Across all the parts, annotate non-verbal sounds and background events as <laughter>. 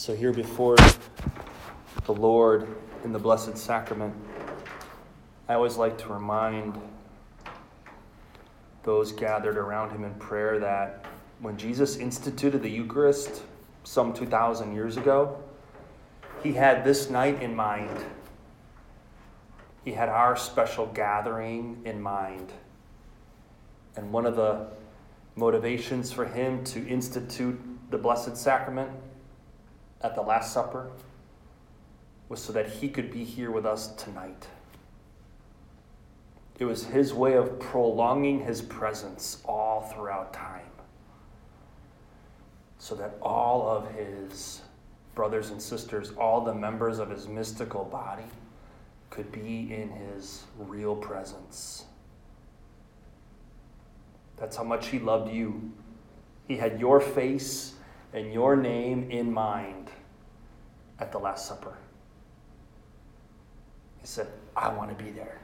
So, here before the Lord in the Blessed Sacrament, I always like to remind those gathered around him in prayer that when Jesus instituted the Eucharist some 2,000 years ago, he had this night in mind. He had our special gathering in mind. And one of the motivations for him to institute the Blessed Sacrament at the Last Supper was so that he could be here with us tonight. It was his way of prolonging his presence all throughout time so that all of his brothers and sisters, all the members of his mystical body, could be in his real presence. That's how much he loved you. He had your face and your name in mind at the Last Supper. He said, I want to be there.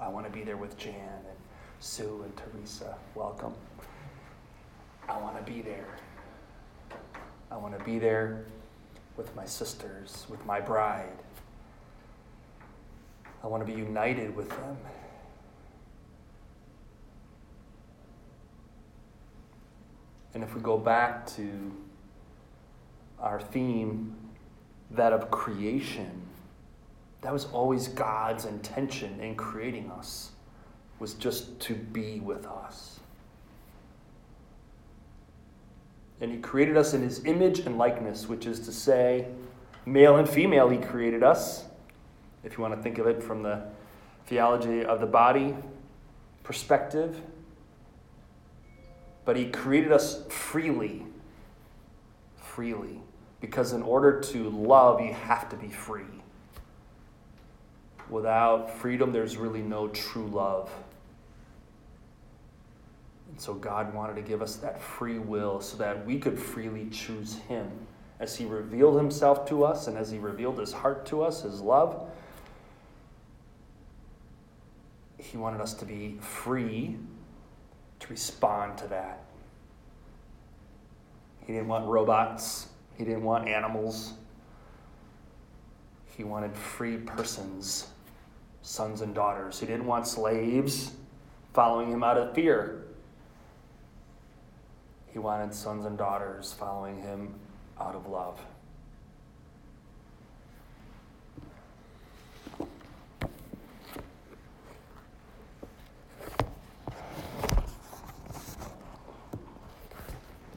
I want to be there with Jan and Sue and Teresa. Welcome. I want to be there. I want to be there with my sisters, with my bride. I want to be united with them. And if we go back to our theme, that of creation, that was always God's intention in creating us, was just to be with us. And He created us in His image and likeness, which is to say, male and female, He created us. If you want to think of it from the theology of the body perspective, but He created us freely. Freely. Because in order to love, you have to be free. Without freedom, there's really no true love. And so God wanted to give us that free will so that we could freely choose Him. As He revealed Himself to us and as He revealed His heart to us, His love, He wanted us to be free to respond to that. He didn't want robots, He didn't want animals. He wanted free persons, sons and daughters. He didn't want slaves following him out of fear. He wanted sons and daughters following him out of love.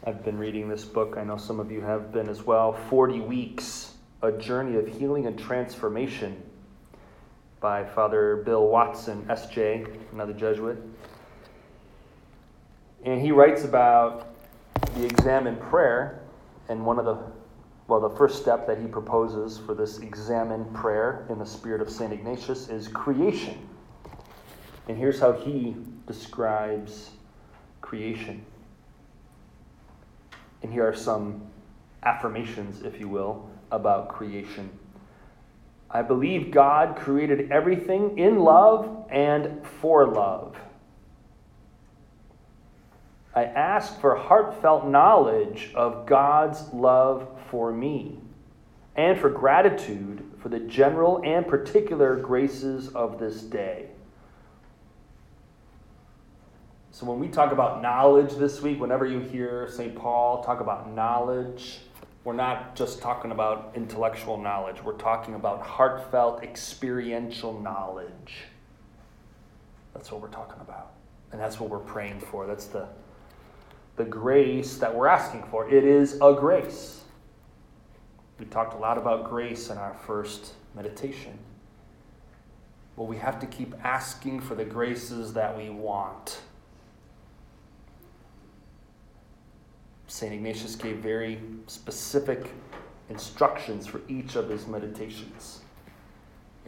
I've been reading this book. I know some of you have been as well. 40 Weeks A Journey of Healing and Transformation by Father Bill Watson, S.J., another Jesuit. And he writes about the examen prayer, and one of the well, the first step that he proposes for this examen prayer in the spirit of St. Ignatius is creation. And here's how he describes creation. And here are some affirmations, if you will, about creation. I believe God created everything in love and for love. I ask for heartfelt knowledge of God's love for me and for gratitude for the general and particular graces of this day. So, when we talk about knowledge this week, whenever you hear St. Paul talk about knowledge, we're not just talking about intellectual knowledge, we're talking about heartfelt, experiential knowledge. That's what we're talking about. And that's what we're praying for. That's the the grace that we're asking for. It is a grace. We talked a lot about grace in our first meditation. Well, we have to keep asking for the graces that we want. St. Ignatius gave very specific instructions for each of his meditations.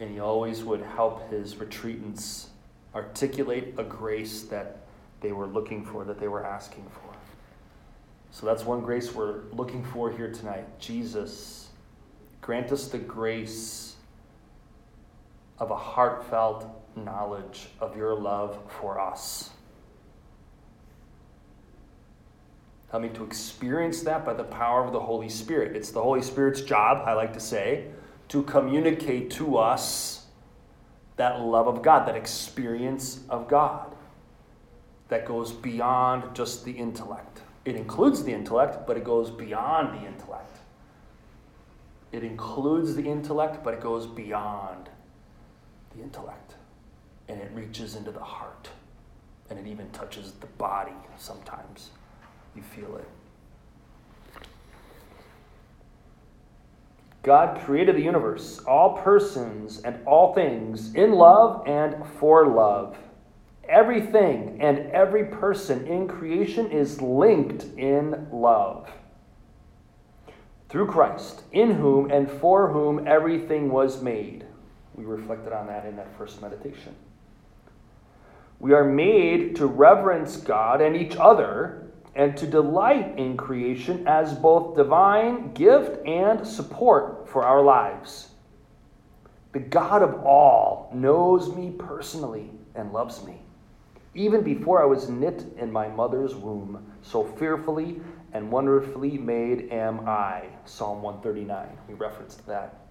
And he always would help his retreatants articulate a grace that they were looking for, that they were asking for. So that's one grace we're looking for here tonight. Jesus, grant us the grace of a heartfelt knowledge of your love for us. Me to experience that by the power of the Holy Spirit. It's the Holy Spirit's job, I like to say, to communicate to us that love of God, that experience of God that goes beyond just the intellect. It includes the intellect, but it goes beyond the intellect. It includes the intellect, but it goes beyond the intellect. And it reaches into the heart. And it even touches the body sometimes. You feel it. God created the universe, all persons and all things, in love and for love. Everything and every person in creation is linked in love. Through Christ, in whom and for whom everything was made. We reflected on that in that first meditation. We are made to reverence God and each other and to delight in creation as both divine gift and support for our lives. The God of all knows me personally and loves me. Even before I was knit in my mother's womb, so fearfully and wonderfully made am I. Psalm 139. We referenced that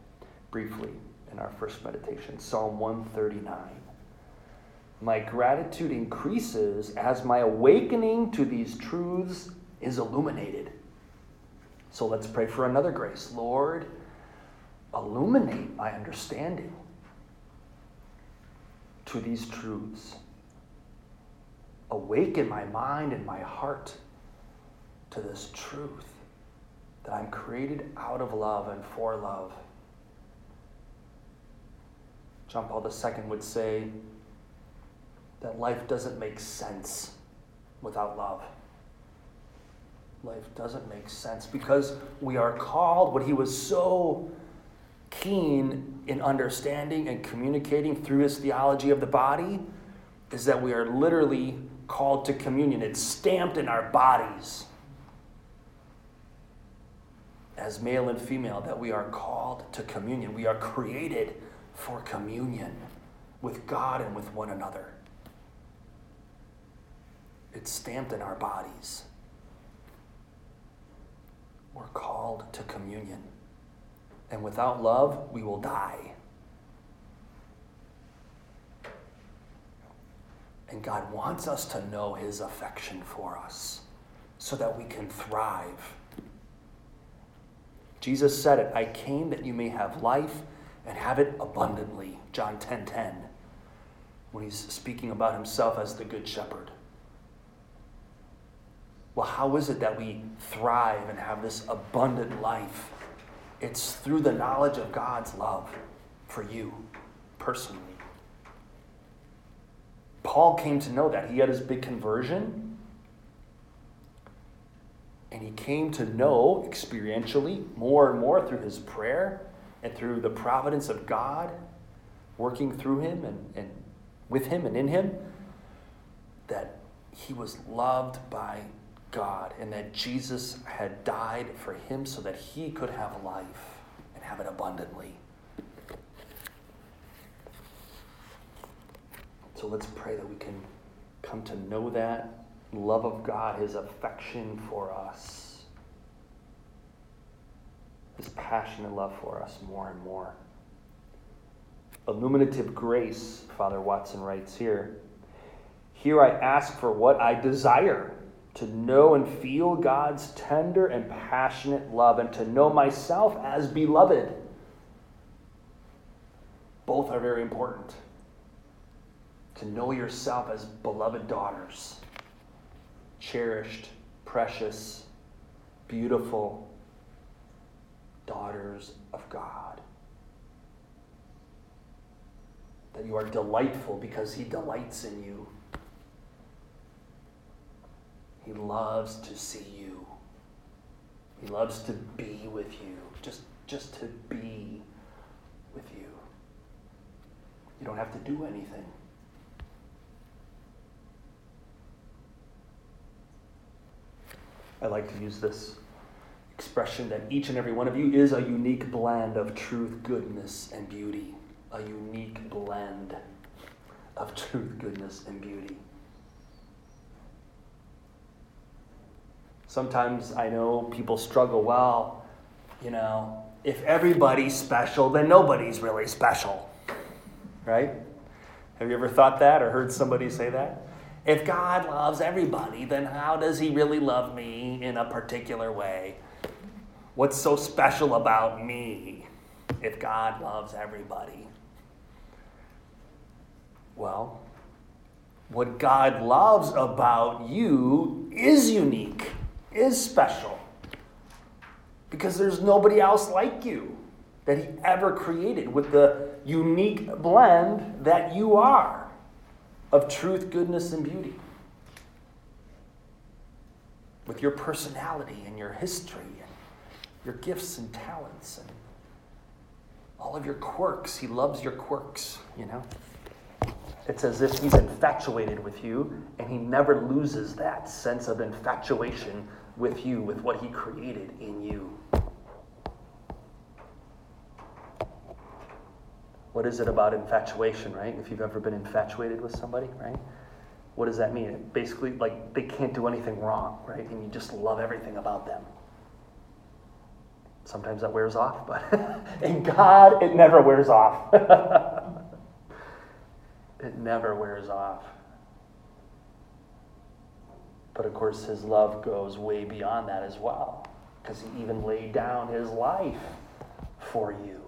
briefly in our first meditation. Psalm 139 my gratitude increases as my awakening to these truths is illuminated. So let's pray for another grace. Lord, illuminate my understanding to these truths. Awaken my mind and my heart to this truth that I'm created out of love and for love. John Paul II would say, that life doesn't make sense without love. Life doesn't make sense because we are called, what he was so keen in understanding and communicating through his theology of the body is that we are literally called to communion. It's stamped in our bodies as male and female that we are called to communion. We are created for communion with God and with one another. It's stamped in our bodies. We're called to communion. And without love, we will die. And God wants us to know His affection for us so that we can thrive. Jesus said it I came that you may have life and have it abundantly. John 10 10, when he's speaking about himself as the Good Shepherd. Well, how is it that we thrive and have this abundant life? It's through the knowledge of God's love for you personally. Paul came to know that. He had his big conversion. And he came to know experientially more and more through his prayer and through the providence of God working through him and, and with him and in him that he was loved by God and that Jesus had died for him so that he could have life and have it abundantly. So let's pray that we can come to know that love of God, his affection for us, his passionate love for us more and more. Illuminative grace, Father Watson writes here. Here I ask for what I desire to know and feel God's tender and passionate love, and to know myself as beloved. Both are very important. To know yourself as beloved daughters, cherished, precious, beautiful daughters of God. That you are delightful because He delights in you. He loves to see you. He loves to be with you, just, just to be with you. You don't have to do anything. I like to use this expression that each and every one of you is a unique blend of truth, goodness, and beauty. A unique blend of truth, goodness, and beauty. Sometimes I know people struggle, well, you know, if everybody's special, then nobody's really special. Right? Have you ever thought that or heard somebody say that? If God loves everybody, then how does he really love me in a particular way? What's so special about me if God loves everybody? Well, what God loves about you is unique, is special, because there's nobody else like you that He ever created with the unique blend that you are of truth, goodness, and beauty. With your personality and your history and your gifts and talents and all of your quirks. He loves your quirks, you know? It's as if he's infatuated with you, and he never loses that sense of infatuation with you, with what he created in you. What is it about infatuation, right? If you've ever been infatuated with somebody, right? What does that mean? It basically, like, they can't do anything wrong, right? And you just love everything about them. Sometimes that wears off, but <laughs> in God, it never wears off. <laughs> it never wears off. But of course, his love goes way beyond that as well, because he even laid down his life for you.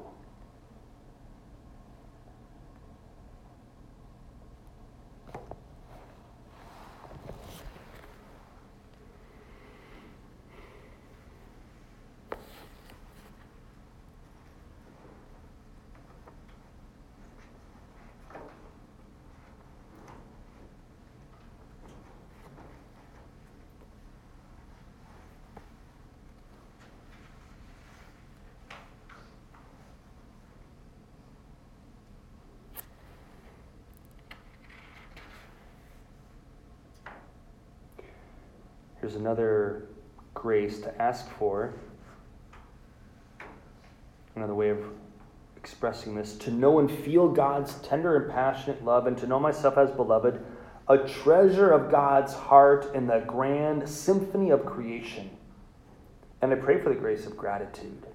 Here's another grace to ask for. Another way of expressing this to know and feel God's tender and passionate love, and to know myself as beloved, a treasure of God's heart in the grand symphony of creation. And I pray for the grace of gratitude.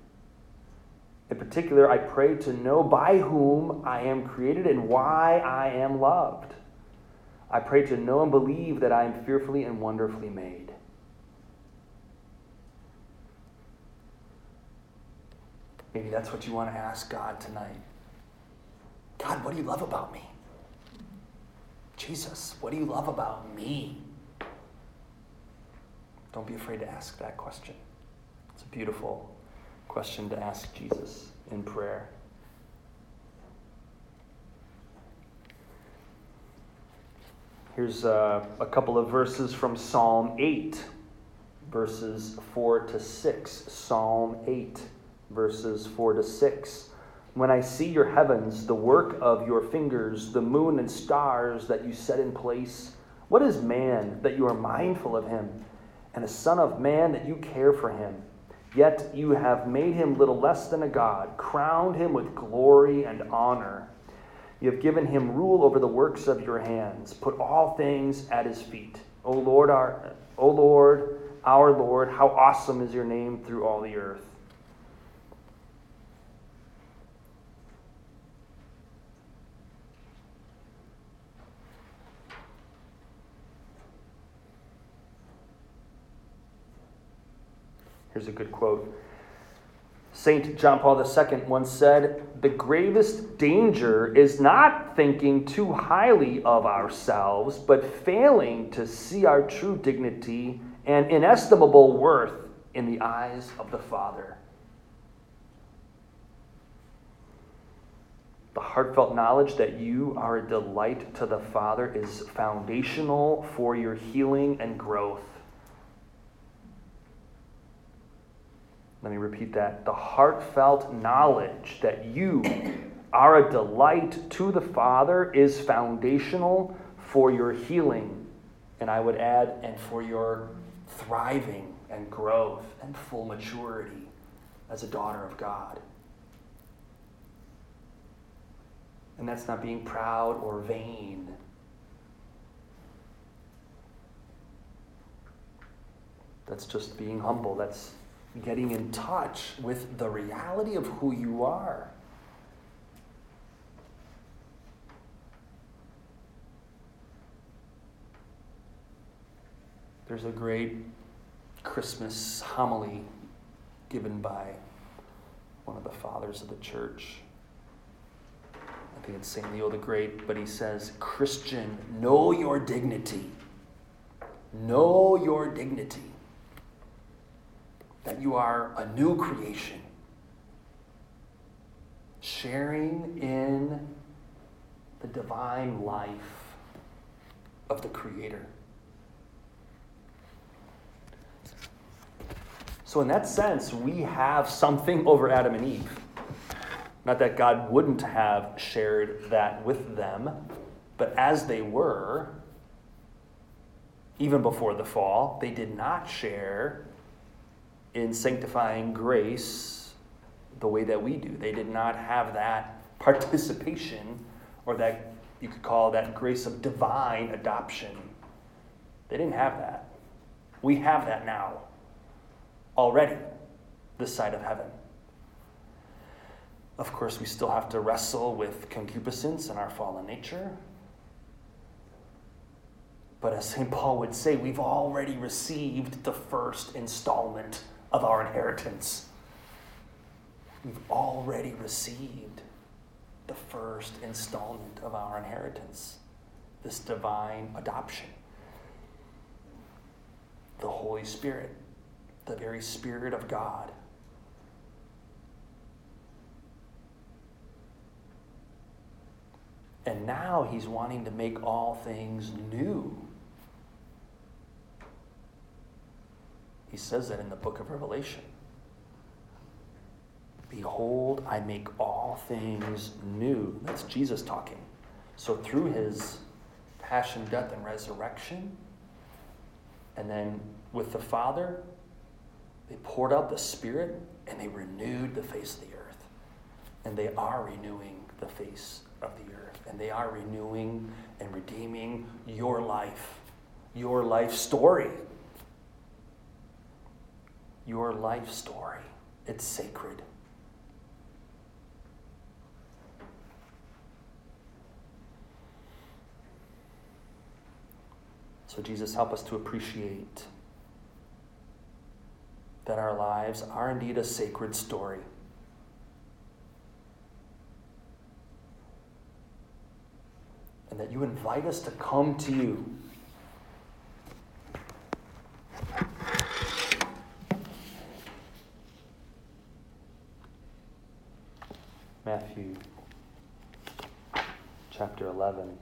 In particular, I pray to know by whom I am created and why I am loved. I pray to know and believe that I am fearfully and wonderfully made. Maybe that's what you want to ask God tonight. God, what do you love about me? Jesus, what do you love about me? Don't be afraid to ask that question. It's a beautiful question to ask Jesus in prayer. Here's uh, a couple of verses from Psalm 8, verses 4 to 6. Psalm 8 verses 4 to 6. When I see your heavens, the work of your fingers, the moon and stars that you set in place, what is man that you are mindful of him, and a son of man that you care for him? Yet you have made him little less than a god, crowned him with glory and honor. You have given him rule over the works of your hands, put all things at his feet. O Lord, our, O Lord, our Lord, how awesome is your name through all the earth. Here's a good quote. St. John Paul II once said, The gravest danger is not thinking too highly of ourselves, but failing to see our true dignity and inestimable worth in the eyes of the Father. The heartfelt knowledge that you are a delight to the Father is foundational for your healing and growth. Let me repeat that. The heartfelt knowledge that you are a delight to the Father is foundational for your healing. And I would add, and for your thriving and growth and full maturity as a daughter of God. And that's not being proud or vain. That's just being humble. That's getting in touch with the reality of who you are. There's a great Christmas homily given by one of the fathers of the church. I think it's St. Leo the Great, but he says, Christian, know your dignity. Know your dignity. That you are a new creation, sharing in the divine life of the Creator. So, in that sense, we have something over Adam and Eve. Not that God wouldn't have shared that with them, but as they were, even before the fall, they did not share in sanctifying grace the way that we do. They did not have that <laughs> participation, or that you could call that grace of divine adoption. They didn't have that. We have that now already this side of heaven. Of course, we still have to wrestle with concupiscence and our fallen nature. But as St. Paul would say, we've already received the first installment of our inheritance. We've already received the first installment of our inheritance this divine adoption. The Holy Spirit the very Spirit of God. And now he's wanting to make all things new. He says that in the book of Revelation. Behold, I make all things new. That's Jesus talking. So through his passion, death, and resurrection, and then with the Father, they poured out the Spirit and they renewed the face of the earth. And they are renewing the face of the earth. And they are renewing and redeeming your life, your life story. Your life story. It's sacred. So, Jesus, help us to appreciate that our lives are indeed a sacred story. And that you invite us to come to you. Matthew chapter 11,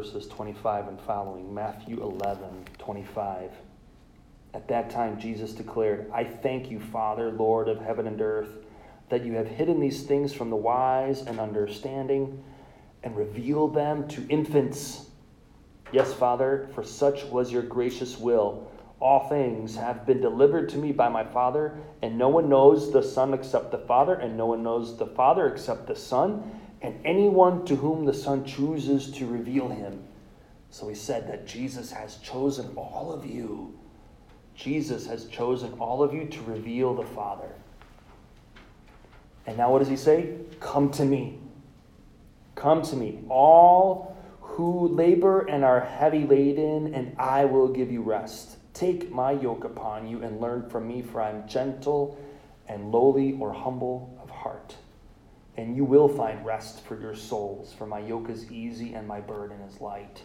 verses 25 and following. Matthew 11, 25. At that time, Jesus declared, I thank you, Father, Lord of heaven and earth, that you have hidden these things from the wise and understanding and revealed them to infants. Yes, Father, for such was your gracious will. All things have been delivered to me by my Father, and no one knows the Son except the Father, and no one knows the Father except the Son, and anyone to whom the Son chooses to reveal him. So he said that Jesus has chosen all of you Jesus has chosen all of you to reveal the Father. And now what does he say? Come to me. Come to me, all who labor and are heavy laden, and I will give you rest. Take my yoke upon you and learn from me, for I am gentle and lowly or humble of heart. And you will find rest for your souls, for my yoke is easy and my burden is light.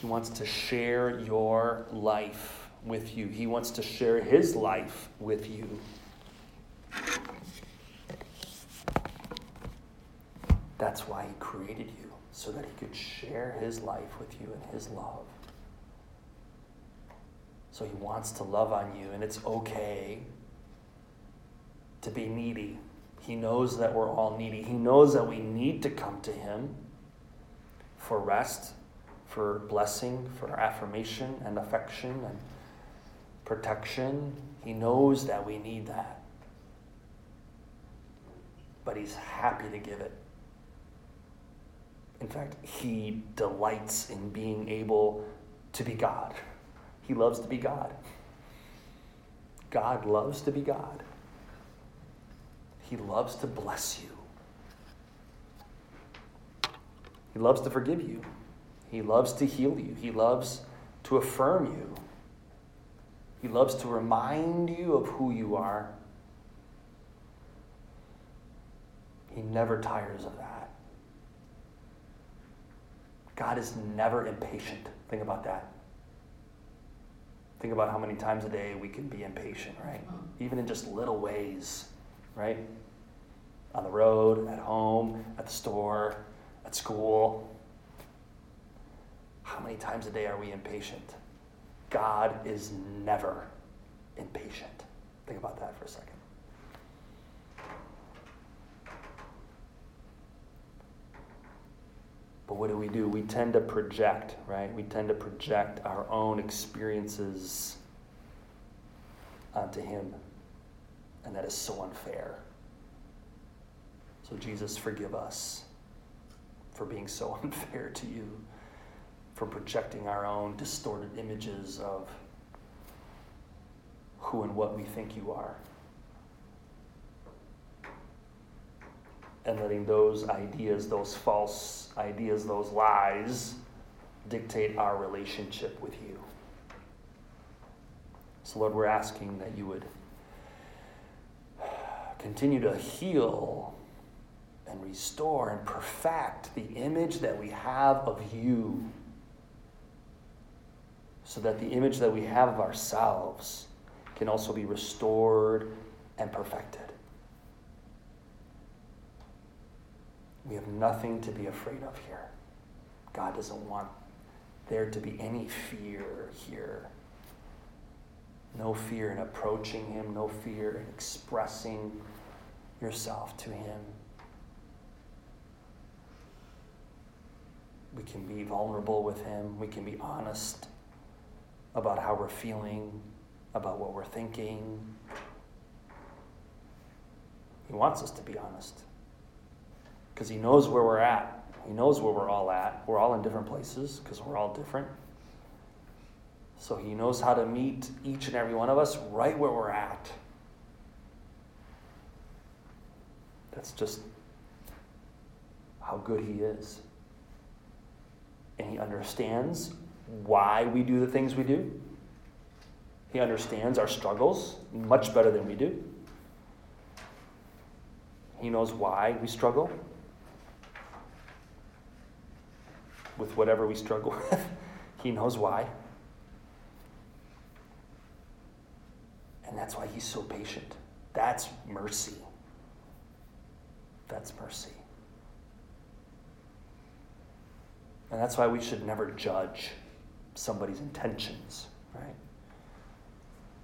He wants to share your life with you. He wants to share his life with you. That's why he created you, so that he could share his life with you and his love. So he wants to love on you, and it's okay to be needy. He knows that we're all needy. He knows that we need to come to him for rest for blessing, for affirmation and affection and protection. He knows that we need that. But He's happy to give it. In fact, he delights in being able to be God. He loves to be God. God loves to be God. He loves to bless you. He loves to forgive you. He loves to heal you. He loves to affirm you. He loves to remind you of who you are. He never tires of that. God is never impatient. Think about that. Think about how many times a day we can be impatient, right? Mm-hmm. Even in just little ways, right? On the road, at home, at the store, at school. How many times a day are we impatient? God is never impatient. Think about that for a second. But what do we do? We tend to project, right? We tend to project our own experiences onto Him. And that is so unfair. So, Jesus, forgive us for being so <laughs> unfair to you, for projecting our own distorted images of who and what we think you are. And letting those ideas, those false ideas, those lies dictate our relationship with you. So, Lord, we're asking that you would continue to heal and restore and perfect the image that we have of you, so that the image that we have of ourselves can also be restored and perfected. We have nothing to be afraid of here. God doesn't want there to be any fear here. No fear in approaching Him, no fear in expressing yourself to Him. We can be vulnerable with Him, we can be honest about how we're feeling, about what we're thinking. He wants us to be honest because He knows where we're at. He knows where we're all at. We're all in different places because we're all different. So He knows how to meet each and every one of us right where we're at. That's just how good He is. And He understands why we do the things we do. He understands our struggles much better than we do. He knows why we struggle. With whatever we struggle <laughs> with. he knows why. And that's why he's so patient. That's mercy. That's mercy. And that's why we should never judge somebody's intentions, right?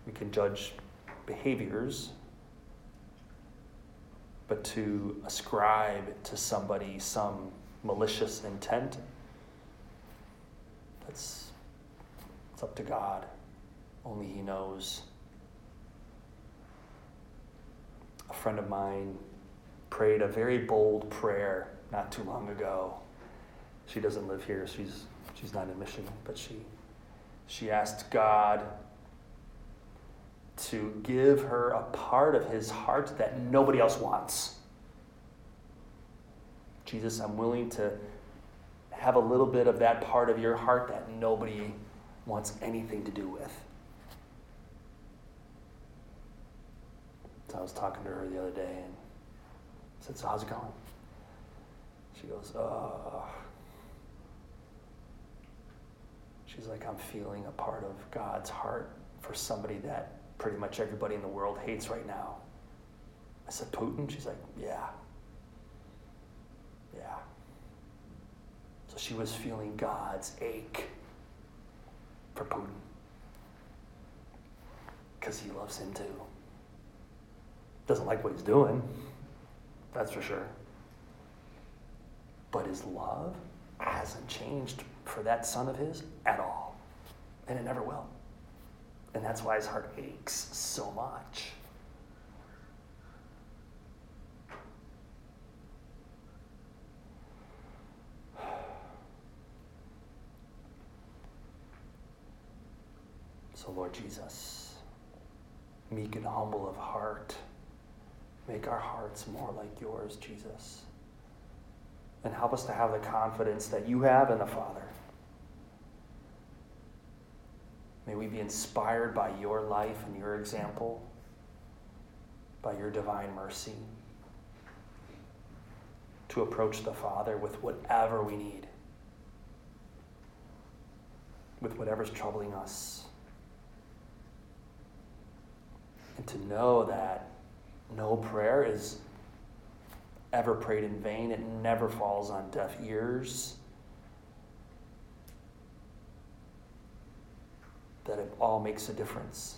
We can judge behaviors, but to ascribe to somebody some malicious intent it's, it's up to God. Only He knows. A friend of mine prayed a very bold prayer not too long ago. She doesn't live here. She's she's not in Michigan, but she she asked God to give her a part of his heart that nobody else wants. Jesus, I'm willing to have a little bit of that part of your heart that nobody wants anything to do with. So I was talking to her the other day and I said, So how's it going? She goes, Uh. She's like, I'm feeling a part of God's heart for somebody that pretty much everybody in the world hates right now. I said, Putin? She's like, Yeah. Yeah. She was feeling God's ache for Putin because he loves him too. Doesn't like what he's doing, that's for sure. But his love hasn't changed for that son of his at all. And it never will. And that's why his heart aches so much. So, Lord Jesus, meek and humble of heart, make our hearts more like yours, Jesus. And help us to have the confidence that you have in the Father. May we be inspired by your life and your example, by your divine mercy, to approach the Father with whatever we need, with whatever's troubling us. And to know that no prayer is ever prayed in vain, it never falls on deaf ears. That it all makes a difference.